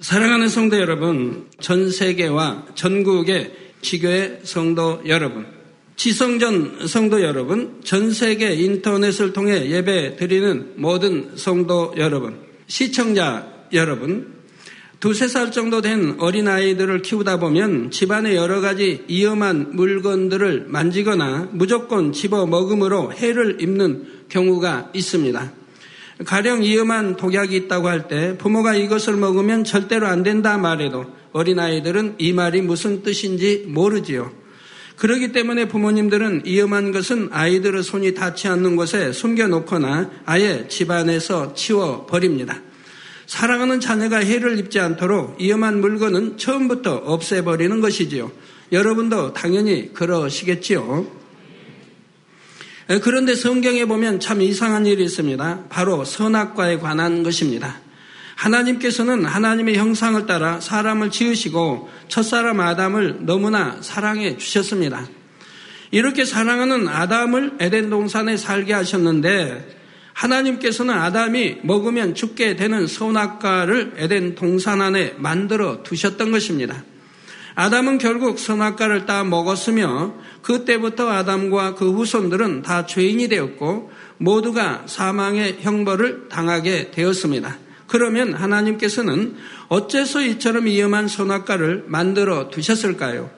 사랑하는 성도 여러분, 전 세계와 전국의 지교의 성도 여러분, 지성전 성도 여러분, 전 세계 인터넷을 통해 예배 드리는 모든 성도 여러분, 시청자 여러분, 두세 살 정도 된 어린아이들을 키우다 보면 집안의 여러 가지 위험한 물건들을 만지거나 무조건 집어 먹음으로 해를 입는 경우가 있습니다. 가령 위험한 독약이 있다고 할 때 부모가 이것을 먹으면 절대로 안 된다 말해도 어린아이들은 이 말이 무슨 뜻인지 모르지요. 그러기 때문에 부모님들은 위험한 것은 아이들의 손이 닿지 않는 곳에 숨겨놓거나 아예 집안에서 치워버립니다. 사랑하는 자녀가 해를 입지 않도록 위험한 물건은 처음부터 없애버리는 것이지요. 여러분도 당연히 그러시겠지요. 예, 그런데 성경에 보면 참 이상한 일이 있습니다. 바로 선악과에 관한 것입니다. 하나님께서는 하나님의 형상을 따라 사람을 지으시고 첫사람 아담을 너무나 사랑해 주셨습니다. 이렇게 사랑하는 아담을 에덴 동산에 살게 하셨는데 하나님께서는 아담이 먹으면 죽게 되는 선악과를 에덴 동산 안에 만들어 두셨던 것입니다. 아담은 결국 선악과를 따 먹었으며 그때부터 아담과 그 후손들은 다 죄인이 되었고 모두가 사망의 형벌을 당하게 되었습니다. 그러면 하나님께서는 어째서 이처럼 위험한 선악과를 만들어 두셨을까요?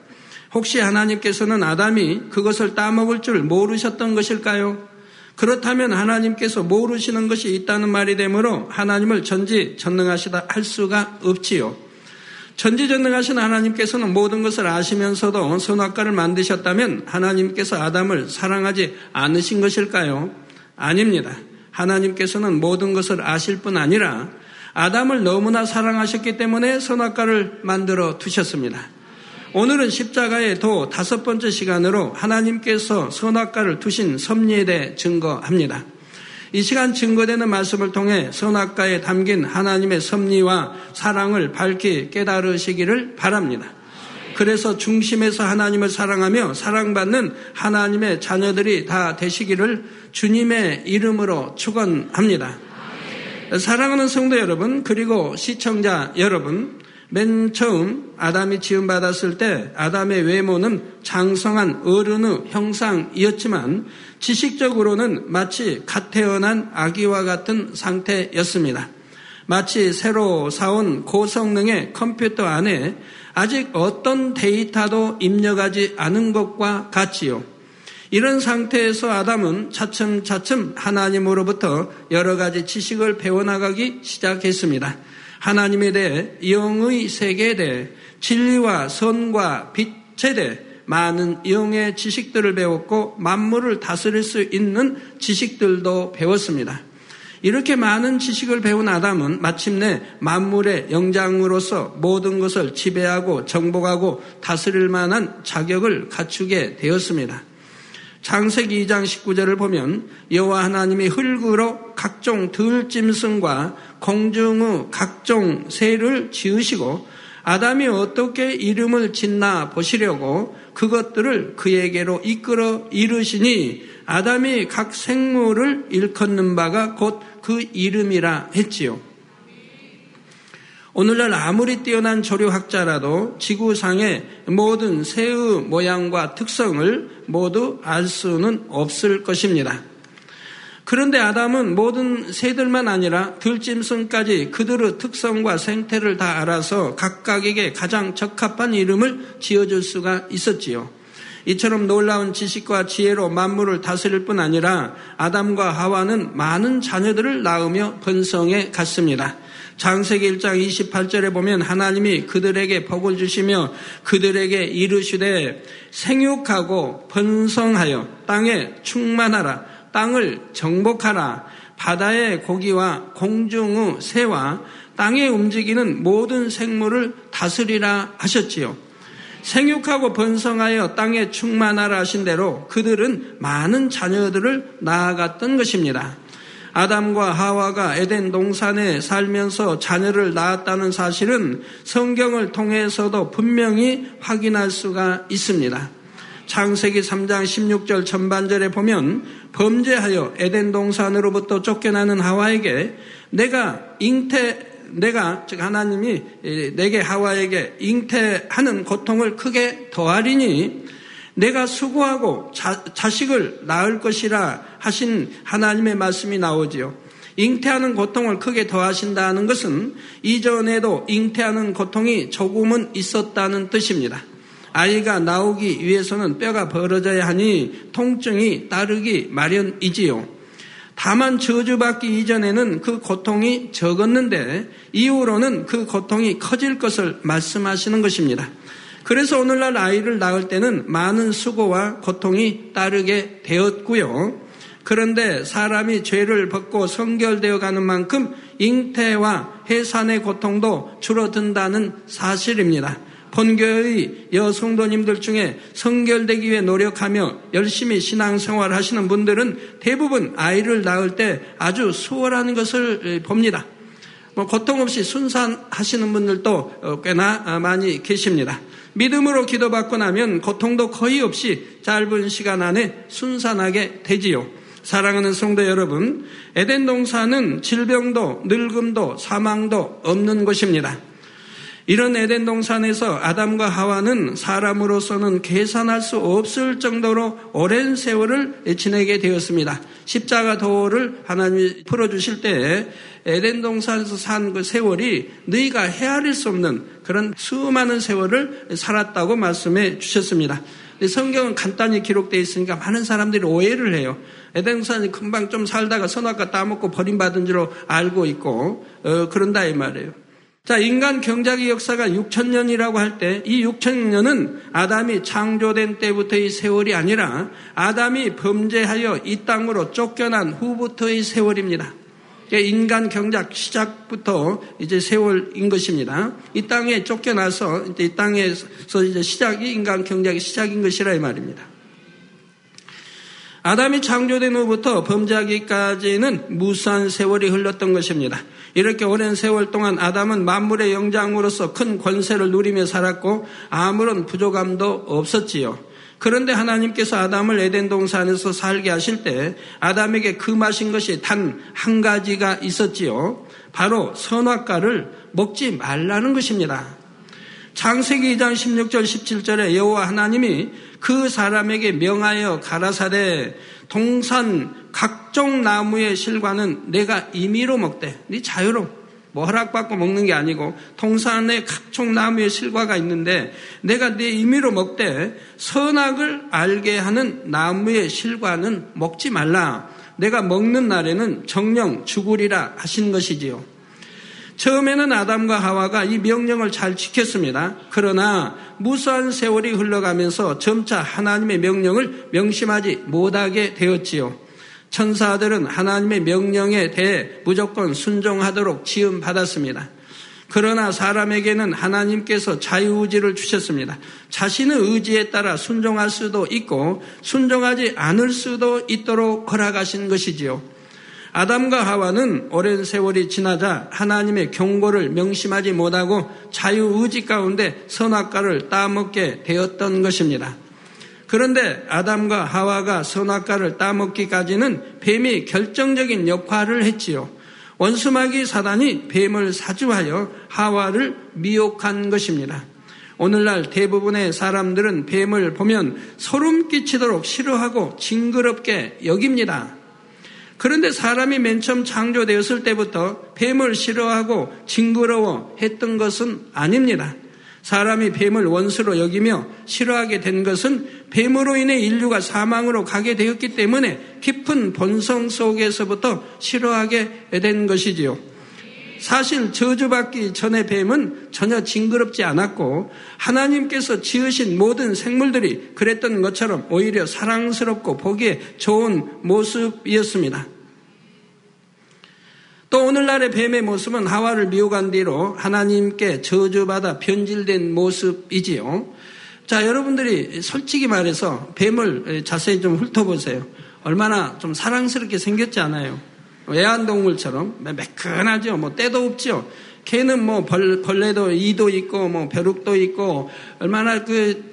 혹시 하나님께서는 아담이 그것을 따먹을 줄 모르셨던 것일까요? 그렇다면 하나님께서 모르시는 것이 있다는 말이 되므로 하나님을 전지 전능하시다 할 수가 없지요. 전지전능하신 하나님께서는 모든 것을 아시면서도 선악과를 만드셨다면 하나님께서 아담을 사랑하지 않으신 것일까요? 아닙니다. 하나님께서는 모든 것을 아실 뿐 아니라 아담을 너무나 사랑하셨기 때문에 선악과를 만들어 두셨습니다. 오늘은 십자가의 도 다섯 번째 시간으로 하나님께서 선악과를 두신 섭리에 대해 증거합니다. 이 시간 증거되는 말씀을 통해 선악가에 담긴 하나님의 섭리와 사랑을 밝히 깨달으시기를 바랍니다. 그래서 중심에서 하나님을 사랑하며 사랑받는 하나님의 자녀들이 다 되시기를 주님의 이름으로 축원합니다. 사랑하는 성도 여러분 그리고 시청자 여러분 맨 처음 아담이 지음받았을 때 아담의 외모는 장성한 어른의 형상이었지만 지식적으로는 마치 갓 태어난 아기와 같은 상태였습니다. 마치 새로 사온 고성능의 컴퓨터 안에 아직 어떤 데이터도 입력하지 않은 것과 같지요. 이런 상태에서 아담은 차츰차츰 하나님으로부터 여러 가지 지식을 배워나가기 시작했습니다. 하나님에 대해 영의 세계에 대해 진리와 선과 빛에 대해 많은 영의 지식들을 배웠고 만물을 다스릴 수 있는 지식들도 배웠습니다. 이렇게 많은 지식을 배운 아담은 마침내 만물의 영장으로서 모든 것을 지배하고 정복하고 다스릴 만한 자격을 갖추게 되었습니다. 창세기 2장 19절을 보면 여호와 하나님이 흙으로 각종 들짐승과 공중의 각종 새를 지으시고 아담이 어떻게 이름을 짓나 보시려고 그것들을 그에게로 이끌어 이르시니 아담이 각 생물을 일컫는 바가 곧 그 이름이라 했지요. 오늘날 아무리 뛰어난 조류학자라도 지구상의 모든 새의 모양과 특성을 모두 알 수는 없을 것입니다. 그런데 아담은 모든 새들만 아니라 들짐승까지 그들의 특성과 생태를 다 알아서 각각에게 가장 적합한 이름을 지어줄 수가 있었지요. 이처럼 놀라운 지식과 지혜로 만물을 다스릴 뿐 아니라 아담과 하와는 많은 자녀들을 낳으며 번성해 갔습니다. 장세기 1장 28절에 보면 하나님이 그들에게 복을 주시며 그들에게 이르시되 생육하고 번성하여 땅에 충만하라 땅을 정복하라 바다의 고기와 공중의 새와 땅에 움직이는 모든 생물을 다스리라 하셨지요. 생육하고 번성하여 땅에 충만하라 하신 대로 그들은 많은 자녀들을 낳아갔던 것입니다. 아담과 하와가 에덴 동산에 살면서 자녀를 낳았다는 사실은 성경을 통해서도 분명히 확인할 수가 있습니다. 창세기 3장 16절 전반절에 보면 범죄하여 에덴 동산으로부터 쫓겨나는 하와에게 내가 잉태 내가 즉 하나님이 내게 하와에게 잉태하는 고통을 크게 더하리니 내가 수고하고 자, 자식을 낳을 것이라 하신 하나님의 말씀이 나오지요. 잉태하는 고통을 크게 더하신다는 것은 이전에도 잉태하는 고통이 조금은 있었다는 뜻입니다. 아이가 나오기 위해서는 뼈가 벌어져야 하니 통증이 따르기 마련이지요. 다만 저주받기 이전에는 그 고통이 적었는데 이후로는 그 고통이 커질 것을 말씀하시는 것입니다. 그래서 오늘날 아이를 낳을 때는 많은 수고와 고통이 따르게 되었고요. 그런데 사람이 죄를 벗고 성결되어 가는 만큼 잉태와 해산의 고통도 줄어든다는 사실입니다. 본교의 여성도님들 중에 성결되기 위해 노력하며 열심히 신앙생활 하시는 분들은 대부분 아이를 낳을 때 아주 수월한 것을 봅니다. 뭐 고통 없이 순산하시는 분들도 어, 꽤나 많이 계십니다. 믿음으로 기도받고 나면 고통도 거의 없이 짧은 시간 안에 순산하게 되지요. 사랑하는 성도 여러분, 에덴 동산은 질병도 늙음도 사망도 없는 곳입니다. 이런 에덴 동산에서 아담과 하와는 사람으로서는 계산할 수 없을 정도로 오랜 세월을 지내게 되었습니다. 십자가 도를 하나님이 풀어주실 때 에덴 동산에서 산 그 세월이 너희가 헤아릴 수 없는 그런 수많은 세월을 살았다고 말씀해 주셨습니다. 성경은 간단히 기록되어 있으니까 많은 사람들이 오해를 해요. 에덴 동산이 금방 좀 살다가 선악과 따먹고 버림받은 줄로 알고 있고 어, 그런다 이 말이에요. 자, 인간 경작의 역사가 6천년이라고 할 때 이 6천년은 아담이 창조된 때부터의 세월이 아니라 아담이 범죄하여 이 땅으로 쫓겨난 후부터의 세월입니다. 인간 경작 시작부터 이제 세월인 것입니다. 이 땅에 쫓겨나서 이제 이 땅에서 이제 시작이 인간 경작의 시작인 것이라 이 말입니다. 아담이 창조된 후부터 범죄하기까지는 무수한 세월이 흘렀던 것입니다. 이렇게 오랜 세월 동안 아담은 만물의 영장으로서 큰 권세를 누리며 살았고 아무런 부족함도 없었지요. 그런데 하나님께서 아담을 에덴 동산에서 살게 하실 때 아담에게 금하신 것이 단 한 가지가 있었지요. 바로 선악과를 먹지 말라는 것입니다. 창세기 2장 16절 17절에 여호와 하나님이 그 사람에게 명하여 가라사대 동산 각종 나무의 실과는 내가 임의로 먹되 네 자유로 뭐 허락받고 먹는 게 아니고 동산에 각종 나무의 실과가 있는데 내가 네 임의로 먹되 선악을 알게 하는 나무의 실과는 먹지 말라. 내가 먹는 날에는 정령 죽으리라 하신 것이지요. 처음에는 아담과 하와가 이 명령을 잘 지켰습니다. 그러나 무수한 세월이 흘러가면서 점차 하나님의 명령을 명심하지 못하게 되었지요. 천사들은 하나님의 명령에 대해 무조건 순종하도록 지음 받았습니다. 그러나 사람에게는 하나님께서 자유의지를 주셨습니다. 자신의 의지에 따라 순종할 수도 있고 순종하지 않을 수도 있도록 허락하신 것이지요. 아담과 하와는 오랜 세월이 지나자 하나님의 경고를 명심하지 못하고 자유의지 가운데 선악과를 따먹게 되었던 것입니다. 그런데 아담과 하와가 선악과를 따먹기까지는 뱀이 결정적인 역할을 했지요. 원수마귀 사단이 뱀을 사주하여 하와를 미혹한 것입니다. 오늘날 대부분의 사람들은 뱀을 보면 소름 끼치도록 싫어하고 징그럽게 여깁니다. 그런데 사람이 맨 처음 창조되었을 때부터 뱀을 싫어하고 징그러워 했던 것은 아닙니다. 사람이 뱀을 원수로 여기며 싫어하게 된 것은 뱀으로 인해 인류가 사망으로 가게 되었기 때문에 깊은 본성 속에서부터 싫어하게 된 것이지요. 사실 저주받기 전에 뱀은 전혀 징그럽지 않았고 하나님께서 지으신 모든 생물들이 그랬던 것처럼 오히려 사랑스럽고 보기에 좋은 모습이었습니다. 또 오늘날의 뱀의 모습은 하와를 미혹한 뒤로 하나님께 저주받아 변질된 모습이지요. 자, 여러분들이 솔직히 말해서 뱀을 자세히 좀 훑어보세요. 얼마나 좀 사랑스럽게 생겼지 않아요? 애완동물처럼 매끈하죠. 뭐 때도 없죠. 걔는 뭐 벌, 벌레도 이도 있고 뭐 벼룩도 있고 얼마나 그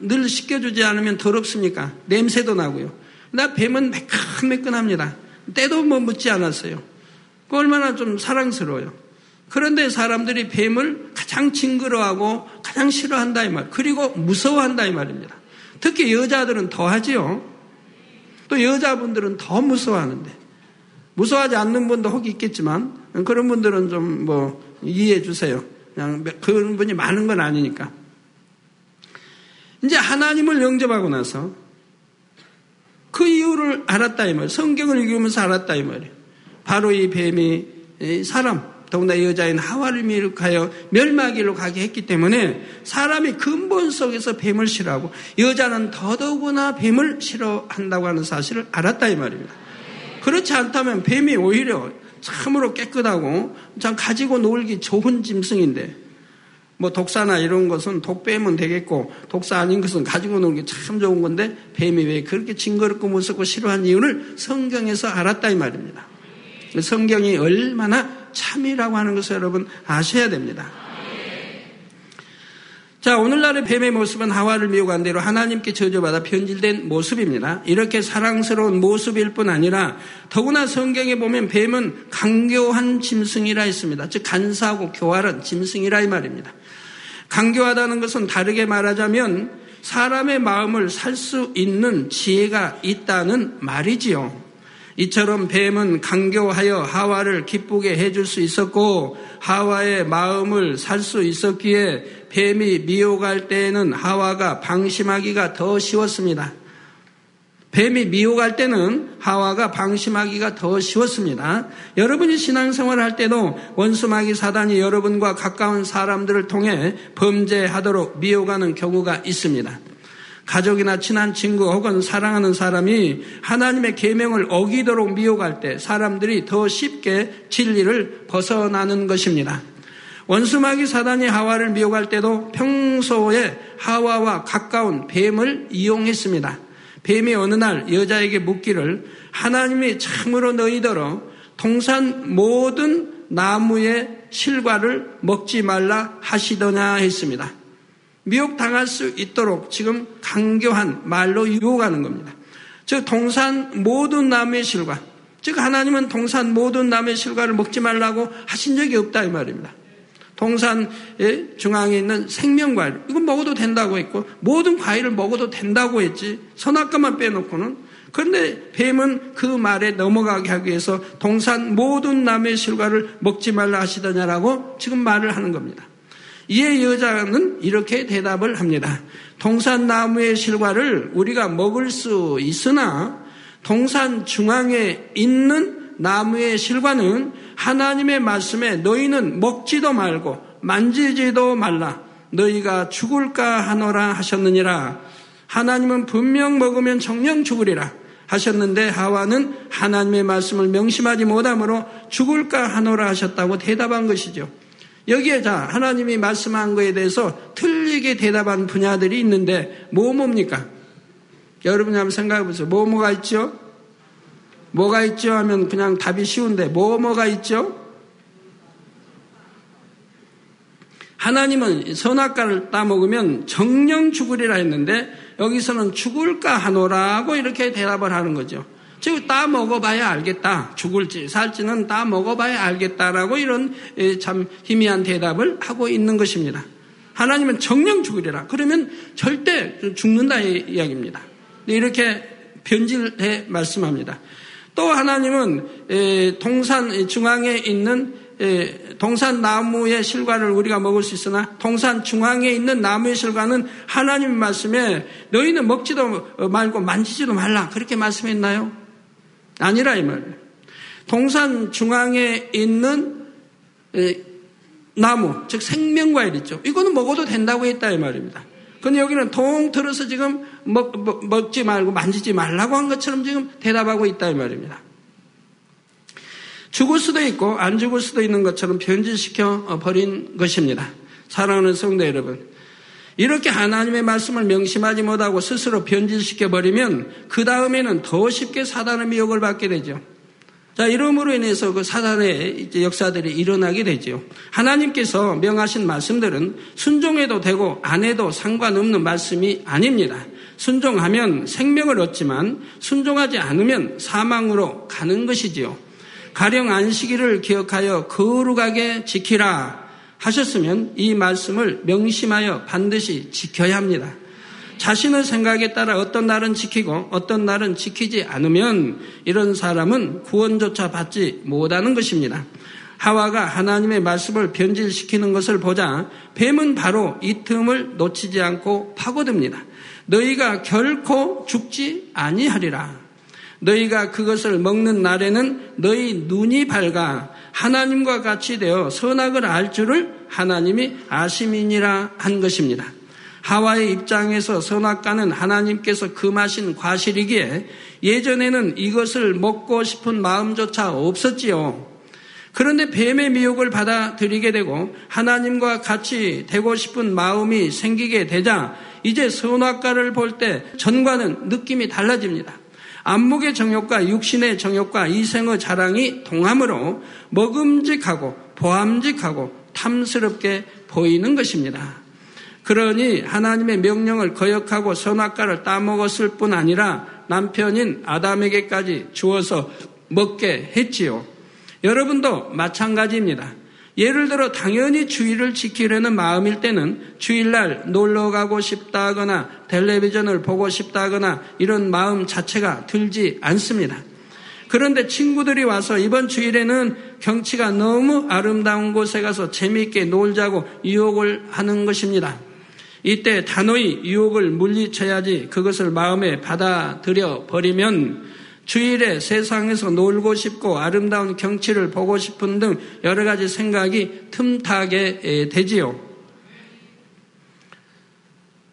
늘 씻겨주지 않으면 더럽습니까? 냄새도 나고요. 나 뱀은 매끈매끈합니다. 때도 뭐 묻지 않았어요. 그 얼마나 좀 사랑스러워요. 그런데 사람들이 뱀을 가장 징그러워하고 가장 싫어한다 이 말. 그리고 무서워한다 이 말입니다. 특히 여자들은 더 하지요. 또 여자분들은 더 무서워하는데 무서워하지 않는 분도 혹 있겠지만 그런 분들은 좀 뭐 이해해 주세요. 그냥 그런 분이 많은 건 아니니까. 이제 하나님을 영접하고 나서 그 이유를 알았다 이 말. 성경을 읽으면서 알았다 이 말이에요. 바로 이 뱀이 사람, 더구나 여자인 하와를 미룩하여 멸마기로 가게 했기 때문에 사람이 근본 속에서 뱀을 싫어하고 여자는 더더구나 뱀을 싫어한다고 하는 사실을 알았다 이 말입니다. 그렇지 않다면 뱀이 오히려 참으로 깨끗하고 참 가지고 놀기 좋은 짐승인데 뭐 독사나 이런 것은 독 빼면 되겠고 독사 아닌 것은 가지고 놀기 참 좋은 건데 뱀이 왜 그렇게 징그럽고 무섭고 싫어한 이유를 성경에서 알았다 이 말입니다. 성경이 얼마나 참이라고 하는 것을 여러분 아셔야 됩니다. 자, 오늘날의 뱀의 모습은 하와를 미혹한 대로 하나님께 저주받아 변질된 모습입니다. 이렇게 사랑스러운 모습일 뿐 아니라 더구나 성경에 보면 뱀은 강교한 짐승이라 했습니다. 즉, 간사하고 교활한 짐승이라 이 말입니다. 강교하다는 것은 다르게 말하자면 사람의 마음을 살 수 있는 지혜가 있다는 말이지요. 이처럼 뱀은 강교하여 하와를 기쁘게 해줄 수 있었고 하와의 마음을 살 수 있었기에 뱀이 미혹할 때에는 하와가 방심하기가 더 쉬웠습니다. 뱀이 미혹할 때는 하와가 방심하기가 더 쉬웠습니다. 여러분이 신앙생활을 할 때도 원수마귀 사단이 여러분과 가까운 사람들을 통해 범죄하도록 미혹하는 경우가 있습니다. 가족이나 친한 친구 혹은 사랑하는 사람이 하나님의 계명을 어기도록 미혹할 때 사람들이 더 쉽게 진리를 벗어나는 것입니다. 원수마귀 사단이 하와를 미혹할 때도 평소에 하와와 가까운 뱀을 이용했습니다. 뱀이 어느 날 여자에게 묻기를 하나님이 참으로 너희더러 동산 모든 나무의 실과를 먹지 말라 하시더냐 했습니다. 미혹당할 수 있도록 지금 강교한 말로 유혹하는 겁니다. 즉 동산 모든 나무의 실과 즉 하나님은 동산 모든 나무의 실과를 먹지 말라고 하신 적이 없다 이 말입니다. 동산의 중앙에 있는 생명과일 이건 먹어도 된다고 했고 모든 과일을 먹어도 된다고 했지 선악과만 빼놓고는 그런데 뱀은 그 말에 넘어가게 하기 위해서 동산 모든 나무의 실과를 먹지 말라 하시더냐라고 지금 말을 하는 겁니다. 이에 여자는 이렇게 대답을 합니다. 동산나무의 실과를 우리가 먹을 수 있으나 동산 중앙에 있는 나무의 실과는 하나님의 말씀에 너희는 먹지도 말고 만지지도 말라. 너희가 죽을까 하노라 하셨느니라. 하나님은 분명 먹으면 정령 죽으리라. 하셨는데 하와는 하나님의 말씀을 명심하지 못하므로 죽을까 하노라 하셨다고 대답한 것이죠. 여기에 자, 하나님이 말씀한 거에 대해서 틀리게 대답한 분야들이 있는데, 뭐 뭡니까? 여러분이 한번 생각해 보세요. 뭐 뭐가 있죠? 뭐가 있죠? 하면 그냥 답이 쉬운데, 뭐 뭐가 있죠? 하나님은 선악과를 따먹으면 정령 죽으리라 했는데, 여기서는 죽을까 하노라고 이렇게 대답을 하는 거죠. 즉, 따 먹어봐야 알겠다. 죽을지 살지는 따 먹어봐야 알겠다라고 이런 참 희미한 대답을 하고 있는 것입니다. 하나님은 정령 죽으리라. 그러면 절대 죽는다 이야기입니다. 이렇게 변질해 말씀합니다. 또 하나님은 동산 중앙에 있는 동산 나무의 실과를 우리가 먹을 수 있으나 동산 중앙에 있는 나무의 실과는 하나님 말씀에 너희는 먹지도 말고 만지지도 말라 그렇게 말씀했나요? 아니라 이 말이에요. 동산 중앙에 있는 나무, 즉 생명과일 있죠. 이거는 먹어도 된다고 했다 이 말입니다. 근데 여기는 통틀어서 지금 먹, 먹, 먹지 말고 만지지 말라고 한 것처럼 지금 대답하고 있다 이 말입니다. 죽을 수도 있고 안 죽을 수도 있는 것처럼 변질시켜 버린 것입니다. 사랑하는 성도 여러분. 이렇게 하나님의 말씀을 명심하지 못하고 스스로 변질시켜 버리면 그 다음에는 더 쉽게 사단의 미혹을 받게 되죠. 자, 이름으로 인해서 그 사단의 역사들이 일어나게 되죠. 하나님께서 명하신 말씀들은 순종해도 되고 안 해도 상관없는 말씀이 아닙니다. 순종하면 생명을 얻지만 순종하지 않으면 사망으로 가는 것이지요. 가령 안식일을 기억하여 거룩하게 지키라 하셨으면 이 말씀을 명심하여 반드시 지켜야 합니다. 자신의 생각에 따라 어떤 날은 지키고 어떤 날은 지키지 않으면 이런 사람은 구원조차 받지 못하는 것입니다. 하와가 하나님의 말씀을 변질시키는 것을 보자 뱀은 바로 이 틈을 놓치지 않고 파고듭니다. 너희가 결코 죽지 아니하리라. 너희가 그것을 먹는 날에는 너희 눈이 밝아 하나님과 같이 되어 선악을 알 줄을 하나님이 아심이니라 한 것입니다. 하와의 입장에서 선악과는 하나님께서 금하신 과실이기에 예전에는 이것을 먹고 싶은 마음조차 없었지요. 그런데 뱀의 미혹을 받아들이게 되고 하나님과 같이 되고 싶은 마음이 생기게 되자 이제 선악과를 볼 때 전과는 느낌이 달라집니다. 안목의 정욕과 육신의 정욕과 이생의 자랑이 동함으로 먹음직하고 보암직하고 탐스럽게 보이는 것입니다. 그러니 하나님의 명령을 거역하고 선악과를 따먹었을 뿐 아니라 남편인 아담에게까지 주어서 먹게 했지요. 여러분도 마찬가지입니다. 예를 들어 당연히 주의를 지키려는 마음일 때는 주일날 놀러 가고 싶다거나 텔레비전을 보고 싶다거나 이런 마음 자체가 들지 않습니다. 그런데 친구들이 와서 이번 주일에는 경치가 너무 아름다운 곳에 가서 재미있게 놀자고 유혹을 하는 것입니다. 이때 단호히 유혹을 물리쳐야지 그것을 마음에 받아들여 버리면 주일에 세상에서 놀고 싶고 아름다운 경치를 보고 싶은 등 여러 가지 생각이 틈타게 되지요.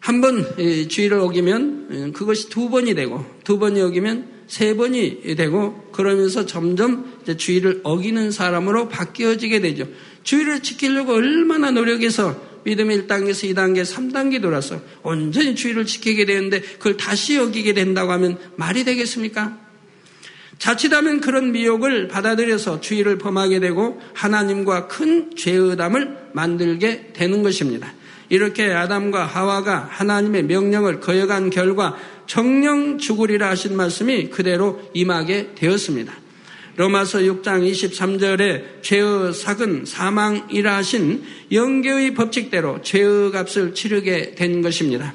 한 번 주일을 어기면 그것이 두 번이 되고 두 번이 어기면 세 번이 되고 그러면서 점점 주일을 어기는 사람으로 바뀌어지게 되죠. 주일을 지키려고 얼마나 노력해서 믿음의 1단계에서 2단계, 3단계 돌아서 온전히 주일을 지키게 되는데 그걸 다시 어기게 된다고 하면 말이 되겠습니까? 자칫하면 그런 미혹을 받아들여서 주의를 범하게 되고 하나님과 큰 죄의담을 만들게 되는 것입니다. 이렇게 아담과 하와가 하나님의 명령을 거역한 결과 정령 죽으리라 하신 말씀이 그대로 임하게 되었습니다. 로마서 6장 23절에 죄의 삭은 사망이라 하신 영계의 법칙대로 죄의 값을 치르게 된 것입니다.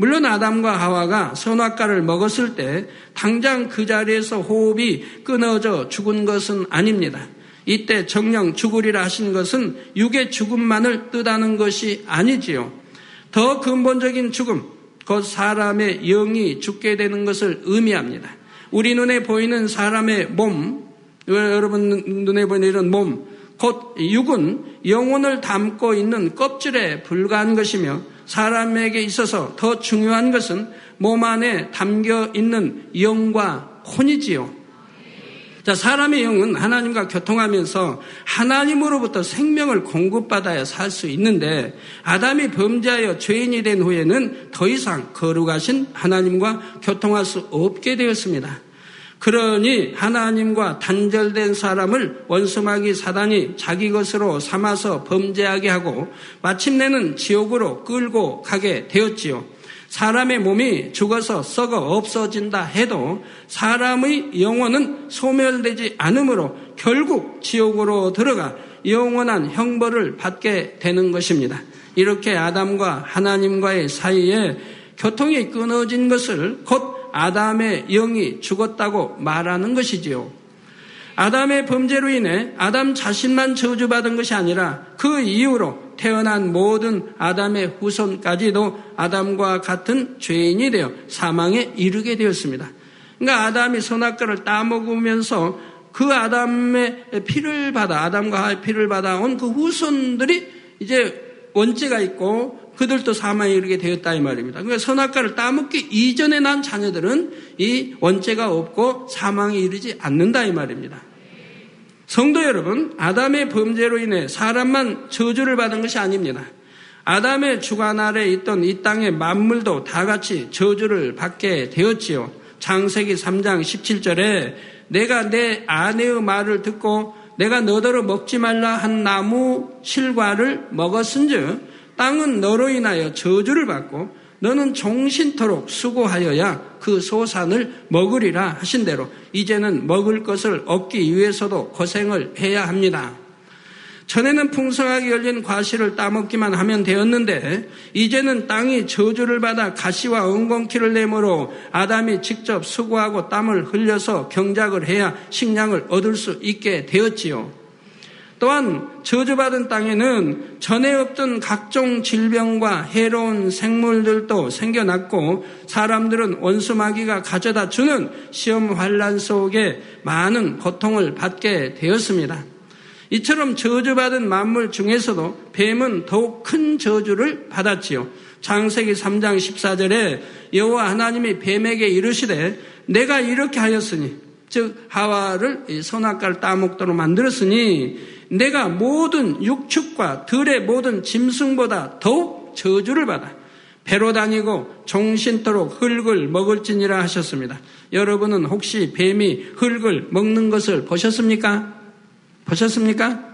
물론 아담과 하와가 선악과를 먹었을 때 당장 그 자리에서 호흡이 끊어져 죽은 것은 아닙니다. 이때 정령 죽으리라 하신 것은 육의 죽음만을 뜻하는 것이 아니지요. 더 근본적인 죽음, 곧 사람의 영이 죽게 되는 것을 의미합니다. 우리 눈에 보이는 사람의 몸, 여러분 눈에 보이는 이런 몸, 곧 육은 영혼을 담고 있는 껍질에 불과한 것이며 사람에게 있어서 더 중요한 것은 몸 안에 담겨 있는 영과 혼이지요. 자, 사람의 영은 하나님과 교통하면서 하나님으로부터 생명을 공급받아야 살 수 있는데 아담이 범죄하여 죄인이 된 후에는 더 이상 거룩하신 하나님과 교통할 수 없게 되었습니다. 그러니 하나님과 단절된 사람을 원수마귀 사단이 자기 것으로 삼아서 범죄하게 하고 마침내는 지옥으로 끌고 가게 되었지요. 사람의 몸이 죽어서 썩어 없어진다 해도 사람의 영혼은 소멸되지 않으므로 결국 지옥으로 들어가 영원한 형벌을 받게 되는 것입니다. 이렇게 아담과 하나님과의 사이에 교통이 끊어진 것을 곧 아담의 영이 죽었다고 말하는 것이지요. 아담의 범죄로 인해 아담 자신만 저주받은 것이 아니라 그 이후로 태어난 모든 아담의 후손까지도 아담과 같은 죄인이 되어 사망에 이르게 되었습니다. 그러니까 아담이 선악과를 따먹으면서 그 아담의 피를 받아 아담과 피를 받아온 그 후손들이 이제 원죄가 있고 그들도 사망에 이르게 되었다 이 말입니다. 그러니까 선악과를 따먹기 이전에 난 자녀들은 이 원죄가 없고 사망에 이르지 않는다 이 말입니다. 성도 여러분, 아담의 범죄로 인해 사람만 저주를 받은 것이 아닙니다. 아담의 주관 아래 있던 이 땅의 만물도 다 같이 저주를 받게 되었지요. 장세기 3장 17절에 내가 내 아내의 말을 듣고 내가 너더러 먹지 말라 한 나무 실과를 먹었은즉 땅은 너로 인하여 저주를 받고 너는 종신토록 수고하여야 그 소산을 먹으리라 하신 대로 이제는 먹을 것을 얻기 위해서도 고생을 해야 합니다. 전에는 풍성하게 열린 과실을 따먹기만 하면 되었는데 이제는 땅이 저주를 받아 가시와 엉겅퀴를 내므로 아담이 직접 수고하고 땀을 흘려서 경작을 해야 식량을 얻을 수 있게 되었지요. 또한 저주받은 땅에는 전에 없던 각종 질병과 해로운 생물들도 생겨났고 사람들은 원수마귀가 가져다 주는 시험 환란 속에 많은 고통을 받게 되었습니다. 이처럼 저주받은 만물 중에서도 뱀은 더욱 큰 저주를 받았지요. 장세기 3장 14절에 여호와 하나님이 뱀에게 이르시되 내가 이렇게 하였으니 즉 하와를 선악과를 따먹도록 만들었으니 내가 모든 육축과 들의 모든 짐승보다 더욱 저주를 받아 배로 다니고 종신토록 흙을 먹을지니라 하셨습니다. 여러분은 혹시 뱀이 흙을 먹는 것을 보셨습니까? 보셨습니까?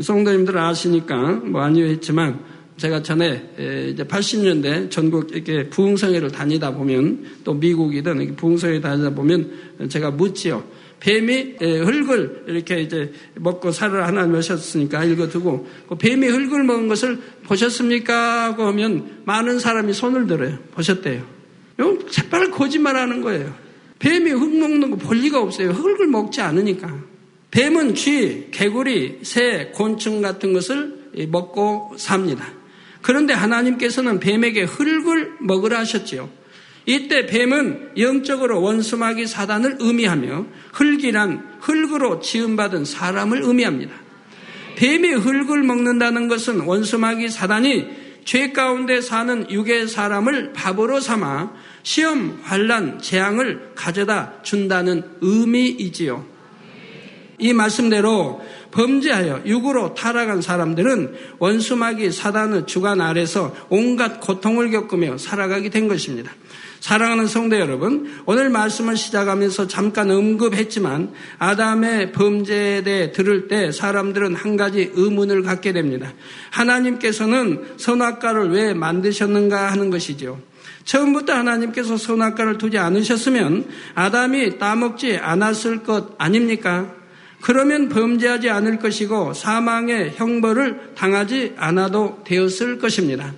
성도님들 아시니까 뭐 아니요 했지만 제가 전에 이제 80년대 전국 이렇게 부흥성회를 다니다 보면 또 미국이든 부흥성회 다니다 보면 제가 묻지요. 뱀이 흙을 이렇게 이제 먹고 살을 하나 몇셨으니까 읽어두고 그 뱀이 흙을 먹은 것을 보셨습니까? 하고 하면 많은 사람이 손을 들어요. 보셨대요. 이건 새빨 거짓말하는 거예요. 뱀이 흙 먹는 거 볼 리가 없어요. 흙을 먹지 않으니까. 뱀은 쥐, 개구리, 새, 곤충 같은 것을 먹고 삽니다. 그런데 하나님께서는 뱀에게 흙을 먹으라 하셨지요. 이때 뱀은 영적으로 원수마귀 사단을 의미하며 흙이란 흙으로 지음받은 사람을 의미합니다. 뱀이 흙을 먹는다는 것은 원수마귀 사단이 죄 가운데 사는 육의 사람을 밥으로 삼아 시험, 환란, 재앙을 가져다 준다는 의미이지요. 이 말씀대로 범죄하여 육으로 타락한 사람들은 원수마귀 사단의 주관 아래서 온갖 고통을 겪으며 살아가게 된 것입니다. 사랑하는 성도 여러분, 오늘 말씀을 시작하면서 잠깐 언급했지만 아담의 범죄에 대해 들을 때 사람들은 한 가지 의문을 갖게 됩니다. 하나님께서는 선악과를 왜 만드셨는가 하는 것이죠. 처음부터 하나님께서 선악과를 두지 않으셨으면 아담이 따먹지 않았을 것 아닙니까? 그러면 범죄하지 않을 것이고 사망의 형벌을 당하지 않아도 되었을 것입니다.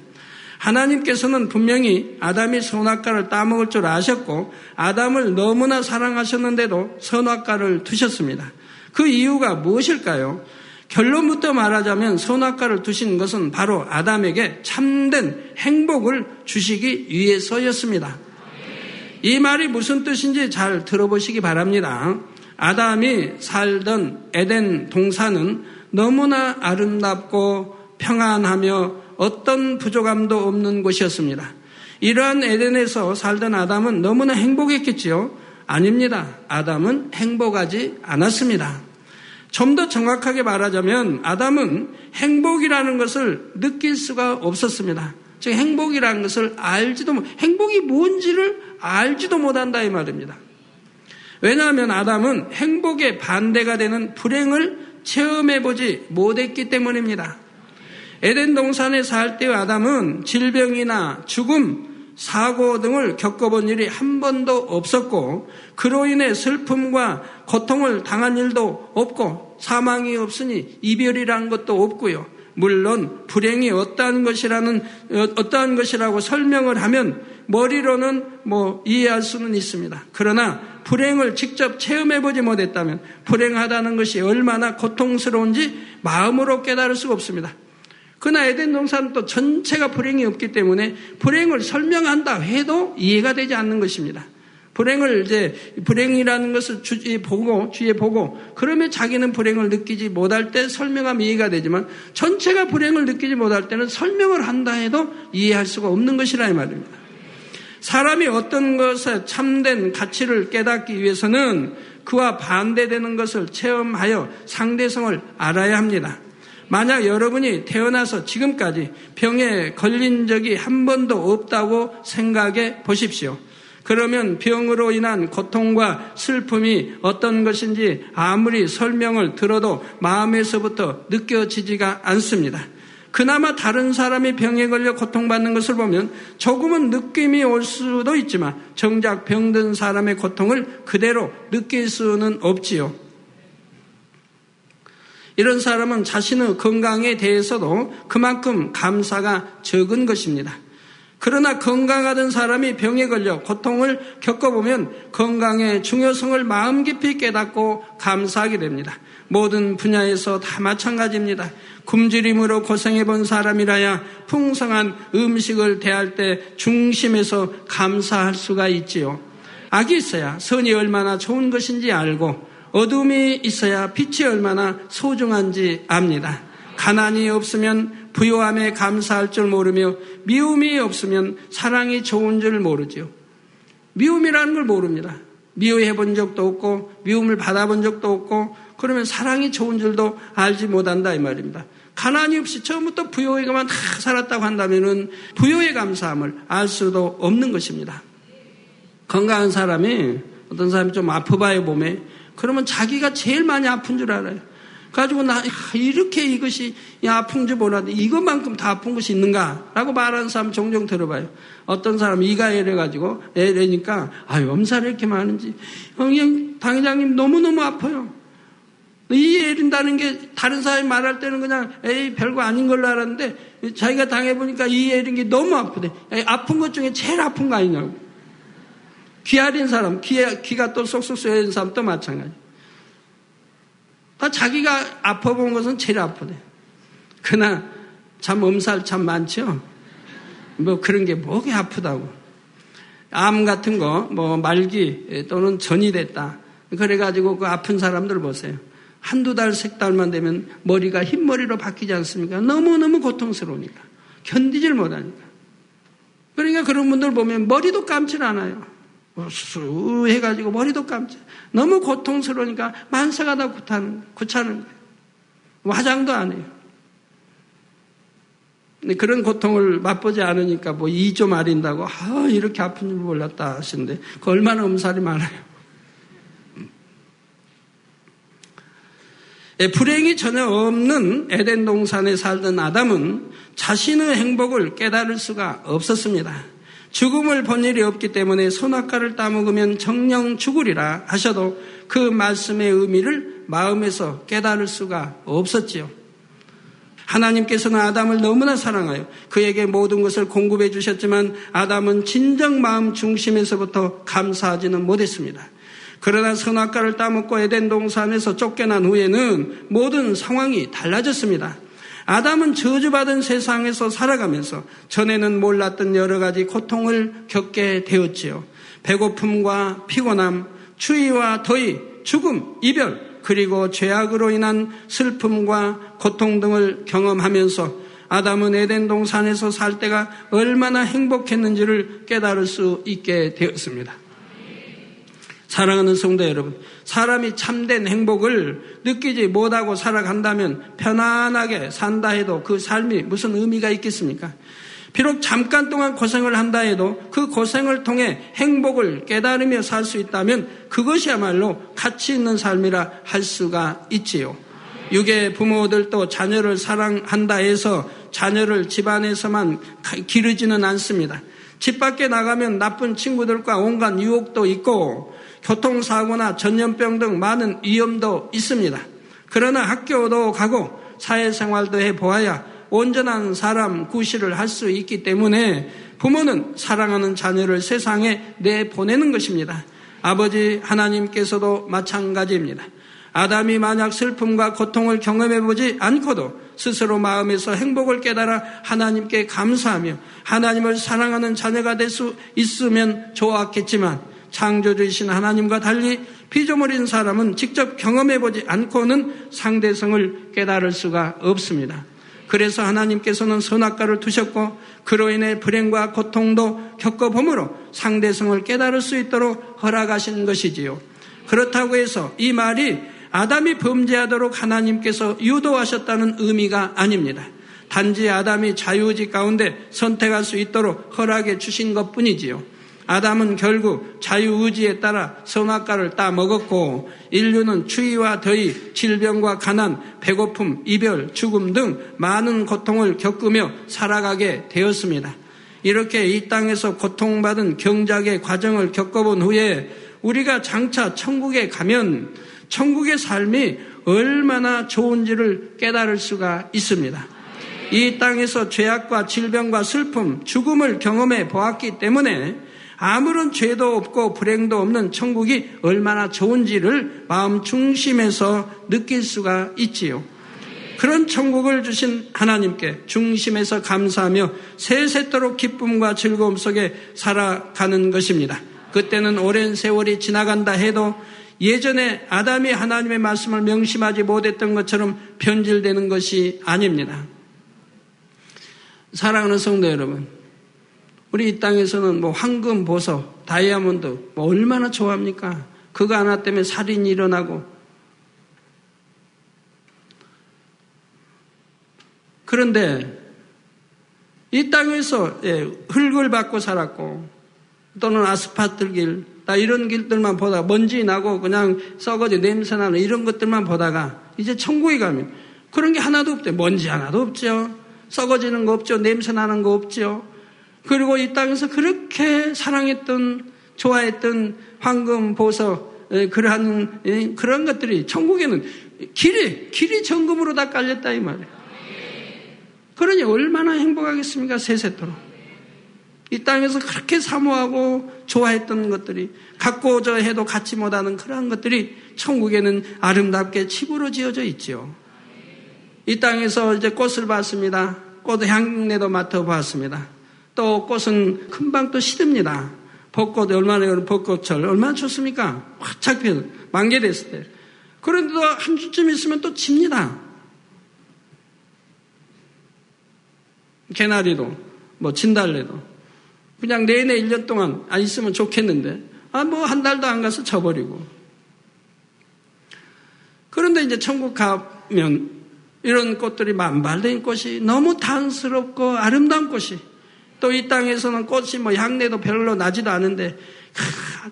하나님께서는 분명히 아담이 선악과를 따먹을 줄 아셨고 아담을 너무나 사랑하셨는데도 선악과를 두셨습니다. 그 이유가 무엇일까요? 결론부터 말하자면 선악과를 두신 것은 바로 아담에게 참된 행복을 주시기 위해서였습니다. 이 말이 무슨 뜻인지 잘 들어보시기 바랍니다. 아담이 살던 에덴 동산은 너무나 아름답고 평안하며 어떤 부족함도 없는 곳이었습니다. 이러한 에덴에서 살던 아담은 너무나 행복했겠지요? 아닙니다. 아담은 행복하지 않았습니다. 좀 더 정확하게 말하자면 아담은 행복이라는 것을 느낄 수가 없었습니다. 즉 행복이라는 것을 알지도 못, 행복이 뭔지를 알지도 못한다 이 말입니다. 왜냐하면 아담은 행복의 반대가 되는 불행을 체험해보지 못했기 때문입니다. 에덴 동산에 살 때의 아담은 질병이나 죽음, 사고 등을 겪어본 일이 한 번도 없었고 그로 인해 슬픔과 고통을 당한 일도 없고 사망이 없으니 이별이란 것도 없고요. 물론 불행이 어떠한 것이라는 어떠한 것이라고 설명을 하면 머리로는 뭐 이해할 수는 있습니다. 그러나 불행을 직접 체험해 보지 못했다면 불행하다는 것이 얼마나 고통스러운지 마음으로 깨달을 수가 없습니다. 그러나 에덴 동산은 또 전체가 불행이 없기 때문에 불행을 설명한다 해도 이해가 되지 않는 것입니다. 불행을 이제 불행이라는 것을 주위에 보고 주위에 보고 그러면 자기는 불행을 느끼지 못할 때 설명하면 이해가 되지만 전체가 불행을 느끼지 못할 때는 설명을 한다 해도 이해할 수가 없는 것이라 이 말입니다. 사람이 어떤 것에 참된 가치를 깨닫기 위해서는 그와 반대되는 것을 체험하여 상대성을 알아야 합니다. 만약 여러분이 태어나서 지금까지 병에 걸린 적이 한 번도 없다고 생각해 보십시오. 그러면 병으로 인한 고통과 슬픔이 어떤 것인지 아무리 설명을 들어도 마음에서부터 느껴지지가 않습니다. 그나마 다른 사람이 병에 걸려 고통받는 것을 보면 조금은 느낌이 올 수도 있지만 정작 병든 사람의 고통을 그대로 느낄 수는 없지요. 이런 사람은 자신의 건강에 대해서도 그만큼 감사가 적은 것입니다. 그러나 건강하던 사람이 병에 걸려 고통을 겪어보면 건강의 중요성을 마음 깊이 깨닫고 감사하게 됩니다. 모든 분야에서 다 마찬가지입니다. 굶주림으로 고생해 본 사람이라야 풍성한 음식을 대할 때 중심에서 감사할 수가 있지요. 악이 있어야 선이 얼마나 좋은 것인지 알고 어둠이 있어야 빛이 얼마나 소중한지 압니다. 가난이 없으면 부요함에 감사할 줄 모르며 미움이 없으면 사랑이 좋은 줄 모르지요. 미움이라는 걸 모릅니다. 미워해 본 적도 없고 미움을 받아본 적도 없고 그러면 사랑이 좋은 줄도 알지 못한다 이 말입니다. 가난이 없이 처음부터 부요에가만 다 살았다고 한다면은 부요의 감사함을 알 수도 없는 것입니다. 건강한 사람이 어떤 사람이 좀 아프봐요 몸에 그러면 자기가 제일 많이 아픈 줄 알아요. 가지고 나 이렇게 이것이 아픈 줄 몰랐는데 이것만큼 다 아픈 것이 있는가라고 말하는 사람 종종 들어봐요. 어떤 사람 이가 애래가지고 애래니까 아유 엄살이 이렇게 많은지 형님 당회장님 너무 너무 아파요. 이 애린다는 게 다른 사람이 말할 때는 그냥 에이 별거 아닌 걸로 알았는데 자기가 당해 보니까 이 애린 게 너무 아프대. 에이, 아픈 것 중에 제일 아픈 거 아니냐고. 귀 아린 사람, 귀, 귀가 또 쏙쏙 쏘여진 사람 또 마찬가지. 다 자기가 아파본 것은 제일 아프대. 그러나 참 엄살 참 많죠? 뭐 그런 게 뭐게 아프다고. 암 같은 거, 뭐 말기 또는 전이 됐다. 그래가지고 그 아픈 사람들 보세요. 한두 달, 색 달만 되면 머리가 흰머리로 바뀌지 않습니까? 너무너무 고통스러우니까. 견디질 못하니까. 그러니까 그런 분들 보면 머리도 감질 않아요. 수 해가지고 머리도 감지. 너무 고통스러우니까 만사가 다 구타는, 구차는 거예요. 화장도 안 해요. 그런 고통을 맛보지 않으니까 뭐 이 좀 아린다고, 아, 이렇게 아픈 줄 몰랐다 하시는데, 그 얼마나 음살이 많아요. 예, 불행이 전혀 없는 에덴 동산에 살던 아담은 자신의 행복을 깨달을 수가 없었습니다. 죽음을 본 일이 없기 때문에 선악과를 따먹으면 정령 죽으리라 하셔도 그 말씀의 의미를 마음에서 깨달을 수가 없었지요. 하나님께서는 아담을 너무나 사랑하여 그에게 모든 것을 공급해 주셨지만 아담은 진정 마음 중심에서부터 감사하지는 못했습니다. 그러나 선악과를 따먹고 에덴 동산에서 쫓겨난 후에는 모든 상황이 달라졌습니다. 아담은 저주받은 세상에서 살아가면서 전에는 몰랐던 여러 가지 고통을 겪게 되었지요. 배고픔과 피곤함, 추위와 더위, 죽음, 이별, 그리고 죄악으로 인한 슬픔과 고통 등을 경험하면서 아담은 에덴 동산에서 살 때가 얼마나 행복했는지를 깨달을 수 있게 되었습니다. 사랑하는 성도 여러분, 사람이 참된 행복을 느끼지 못하고 살아간다면 편안하게 산다 해도 그 삶이 무슨 의미가 있겠습니까? 비록 잠깐 동안 고생을 한다 해도 그 고생을 통해 행복을 깨달으며 살 수 있다면 그것이야말로 가치 있는 삶이라 할 수가 있지요. 육의 부모들도 자녀를 사랑한다 해서 자녀를 집안에서만 기르지는 않습니다. 집 밖에 나가면 나쁜 친구들과 온갖 유혹도 있고 교통사고나 전염병 등 많은 위험도 있습니다. 그러나 학교도 가고 사회생활도 해 보아야 온전한 사람 구실을 할 수 있기 때문에 부모는 사랑하는 자녀를 세상에 내보내는 것입니다. 아버지 하나님께서도 마찬가지입니다. 아담이 만약 슬픔과 고통을 경험해 보지 않고도 스스로 마음에서 행복을 깨달아 하나님께 감사하며 하나님을 사랑하는 자녀가 될 수 있으면 좋았겠지만 창조주이신 하나님과 달리 피조물인 사람은 직접 경험해보지 않고는 상대성을 깨달을 수가 없습니다. 그래서 하나님께서는 선악과를 두셨고 그로 인해 불행과 고통도 겪어보므로 상대성을 깨달을 수 있도록 허락하신 것이지요. 그렇다고 해서 이 말이 아담이 범죄하도록 하나님께서 유도하셨다는 의미가 아닙니다. 단지 아담이 자유의지 가운데 선택할 수 있도록 허락해 주신 것 뿐이지요. 아담은 결국 자유의지에 따라 선악과를 따먹었고 인류는 추위와 더위, 질병과 가난, 배고픔, 이별, 죽음 등 많은 고통을 겪으며 살아가게 되었습니다. 이렇게 이 땅에서 고통받은 경작의 과정을 겪어본 후에 우리가 장차 천국에 가면 천국의 삶이 얼마나 좋은지를 깨달을 수가 있습니다. 이 땅에서 죄악과 질병과 슬픔, 죽음을 경험해 보았기 때문에 아무런 죄도 없고 불행도 없는 천국이 얼마나 좋은지를 마음 중심에서 느낄 수가 있지요. 그런 천국을 주신 하나님께 중심에서 감사하며 세세토록 기쁨과 즐거움 속에 살아가는 것입니다. 그때는 오랜 세월이 지나간다 해도 예전에 아담이 하나님의 말씀을 명심하지 못했던 것처럼 변질되는 것이 아닙니다. 사랑하는 성도 여러분, 우리 이 땅에서는 뭐 황금, 보석, 다이아몬드 뭐 얼마나 좋아합니까? 그거 하나 때문에 살인이 일어나고 그런데 이 땅에서 예, 흙을 받고 살았고 또는 아스파트 길, 나 이런 길들만 보다가 먼지 나고 그냥 썩어지 냄새 나는 이런 것들만 보다가 이제 천국에 가면 그런 게 하나도 없대. 먼지 하나도 없죠. 썩어지는 거 없죠. 냄새 나는 거 없죠. 그리고 이 땅에서 그렇게 사랑했던, 좋아했던 황금, 보석, 그러한, 그런 것들이 천국에는 길이, 길이 정금으로 다 깔렸다 이 말이에요. 그러니 얼마나 행복하겠습니까? 세세토록. 이 땅에서 그렇게 사모하고 좋아했던 것들이 갖고자 해도 갖지 못하는 그러한 것들이 천국에는 아름답게 칩으로 지어져 있지요. 이 땅에서 이제 꽃을 봤습니다. 꽃 향내도 맡아봤습니다. 또 꽃은 금방 또 시듭니다. 벚꽃 얼마나 벚꽃철 얼마나 좋습니까? 활짝 펴 만개됐을 때. 그런데도 한 주쯤 있으면 또 집니다. 개나리도 뭐 진달래도 그냥 내내 1년 동안 안 있으면 좋겠는데, 아, 뭐 한 달도 안 가서 져버리고. 그런데 이제 천국 가면 이런 꽃들이 만발된 꽃이 너무 단스럽고 아름다운 꽃이 또 이 땅에서는 꽃이 뭐 향내도 별로 나지도 않은데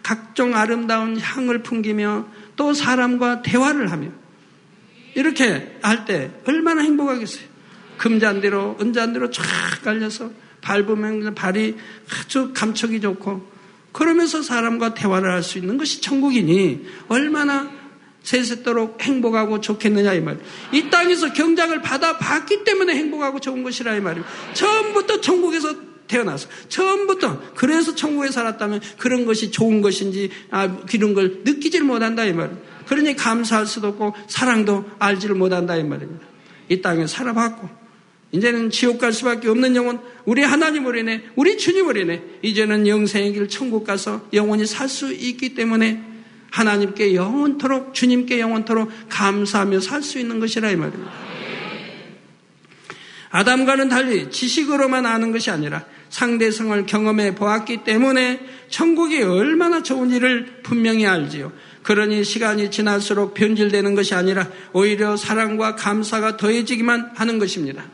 각종 아름다운 향을 풍기며 또 사람과 대화를 하며 이렇게 할 때 얼마나 행복하겠어요. 금잔디로 은잔디로 쫙 깔려서 밟으면 발이 아주 감촉이 좋고 그러면서 사람과 대화를 할 수 있는 것이 천국이니 얼마나 세세토록 행복하고 좋겠느냐 이 말. 이 땅에서 경작을 받아 봤기 때문에 행복하고 좋은 것이라 이 말이에요. 처음부터 천국에서 태어나서 처음부터 그래서 천국에 살았다면 그런 것이 좋은 것인지 아 이런 걸 느끼지를 못한다 이 말이에요. 그러니 감사할 수도 없고 사랑도 알지를 못한다 이 말입니다. 이 땅에 살아봤고 이제는 지옥 갈 수밖에 없는 영혼, 우리 하나님으로 인해, 우리 주님으로 인해, 이제는 영생의 길 천국 가서 영원히 살 수 있기 때문에 하나님께 영원토록, 주님께 영원토록 감사하며 살 수 있는 것이라 이 말입니다. 아담과는 달리 지식으로만 아는 것이 아니라 상대성을 경험해 보았기 때문에 천국이 얼마나 좋은지를 분명히 알지요. 그러니 시간이 지날수록 변질되는 것이 아니라 오히려 사랑과 감사가 더해지기만 하는 것입니다.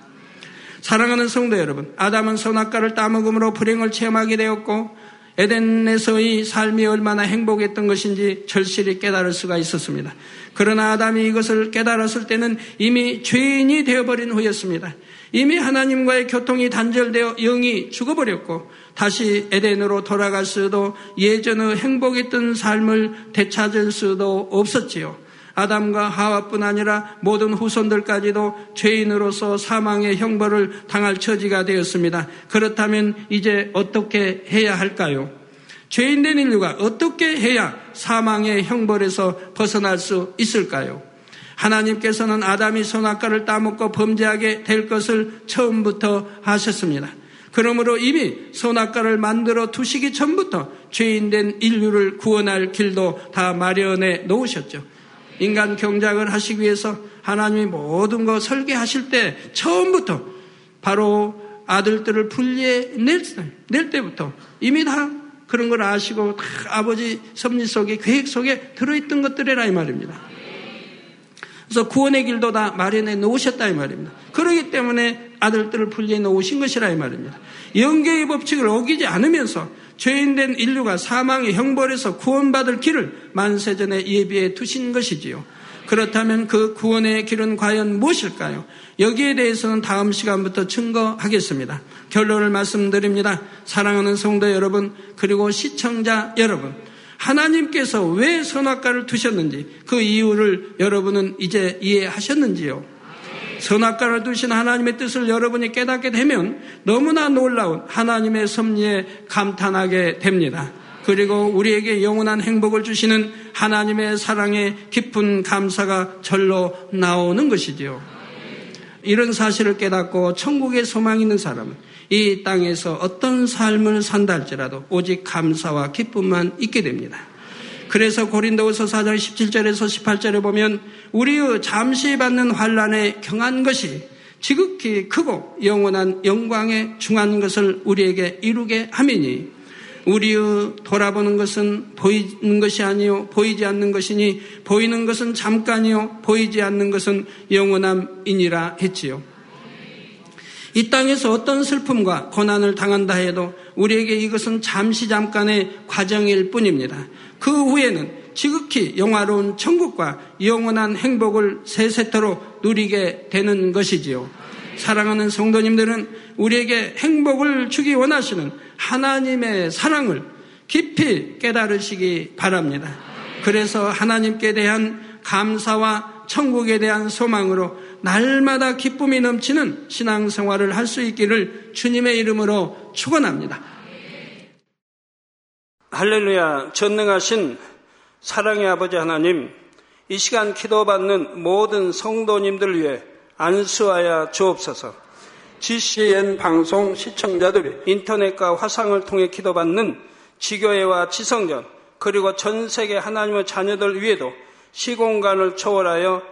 사랑하는 성도 여러분, 아담은 선악과를 따먹음으로 불행을 체험하게 되었고 에덴에서의 삶이 얼마나 행복했던 것인지 절실히 깨달을 수가 있었습니다. 그러나 아담이 이것을 깨달았을 때는 이미 죄인이 되어버린 후였습니다. 이미 하나님과의 교통이 단절되어 영이 죽어버렸고 다시 에덴으로 돌아갈 수도 예전의 행복했던 삶을 되찾을 수도 없었지요. 아담과 하와뿐 아니라 모든 후손들까지도 죄인으로서 사망의 형벌을 당할 처지가 되었습니다. 그렇다면 이제 어떻게 해야 할까요? 죄인된 인류가 어떻게 해야 사망의 형벌에서 벗어날 수 있을까요? 하나님께서는 아담이 선악과를 따먹고 범죄하게 될 것을 처음부터 하셨습니다. 그러므로 이미 선악과를 만들어 두시기 전부터 죄인된 인류를 구원할 길도 다 마련해 놓으셨죠. 인간 경작을 하시기 위해서 하나님이 모든 거 설계하실 때 처음부터 바로 아들들을 분리해 낼, 낼 때부터 이미 다 그런 걸 아시고 다 아버지 섭리 속에 계획 속에 들어있던 것들이라 이 말입니다. 그래서 구원의 길도 다 마련해 놓으셨다 이 말입니다. 그러기 때문에 아들들을 분리해 놓으신 것이라 이 말입니다. 영계의 법칙을 어기지 않으면서 죄인된 인류가 사망의 형벌에서 구원받을 길을 만세전에 예비해 두신 것이지요. 그렇다면 그 구원의 길은 과연 무엇일까요? 여기에 대해서는 다음 시간부터 증거하겠습니다. 결론을 말씀드립니다. 사랑하는 성도 여러분, 그리고 시청자 여러분. 하나님께서 왜 선악과를 두셨는지 그 이유를 여러분은 이제 이해하셨는지요? 선악과를 두신 하나님의 뜻을 여러분이 깨닫게 되면 너무나 놀라운 하나님의 섭리에 감탄하게 됩니다. 그리고 우리에게 영원한 행복을 주시는 하나님의 사랑에 깊은 감사가 절로 나오는 것이지요. 이런 사실을 깨닫고 천국의 소망 있는 사람은 이 땅에서 어떤 삶을 산다 할지라도 오직 감사와 기쁨만 있게 됩니다. 그래서 고린도후서 4장 17절에서 18절에 보면 우리의 잠시 받는 환란에 경한 것이 지극히 크고 영원한 영광에 중한 것을 우리에게 이루게 하미니 우리의 돌아보는 것은 보이는 것이 아니요 보이지 않는 것이니 보이는 것은 잠깐이요 보이지 않는 것은 영원함이니라 했지요. 이 땅에서 어떤 슬픔과 고난을 당한다 해도 우리에게 이것은 잠시 잠깐의 과정일 뿐입니다. 그 후에는 지극히 영화로운 천국과 영원한 행복을 세세토로 누리게 되는 것이지요. 사랑하는 성도님들은 우리에게 행복을 주기 원하시는 하나님의 사랑을 깊이 깨달으시기 바랍니다. 그래서 하나님께 대한 감사와 천국에 대한 소망으로 날마다 기쁨이 넘치는 신앙생활을 할 수 있기를 주님의 이름으로 축원합니다. 할렐루야 전능하신 사랑의 아버지 하나님 이 시간 기도받는 모든 성도님들 위해 안수하여 주옵소서. GCN 방송 시청자들이 인터넷과 화상을 통해 기도받는 지교회와 지성전 그리고 전 세계 하나님의 자녀들 위에도 시공간을 초월하여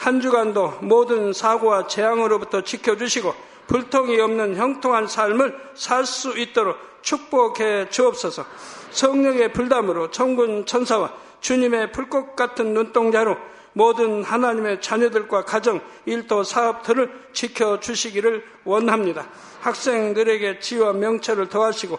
한 주간도 모든 사고와 재앙으로부터 지켜주시고 불통이 없는 형통한 삶을 살 수 있도록 축복해 주옵소서. 성령의 불담으로 천군 천사와 주님의 불꽃 같은 눈동자로 모든 하나님의 자녀들과 가정, 일도, 사업들을 지켜주시기를 원합니다. 학생들에게 지와 명철을 더하시고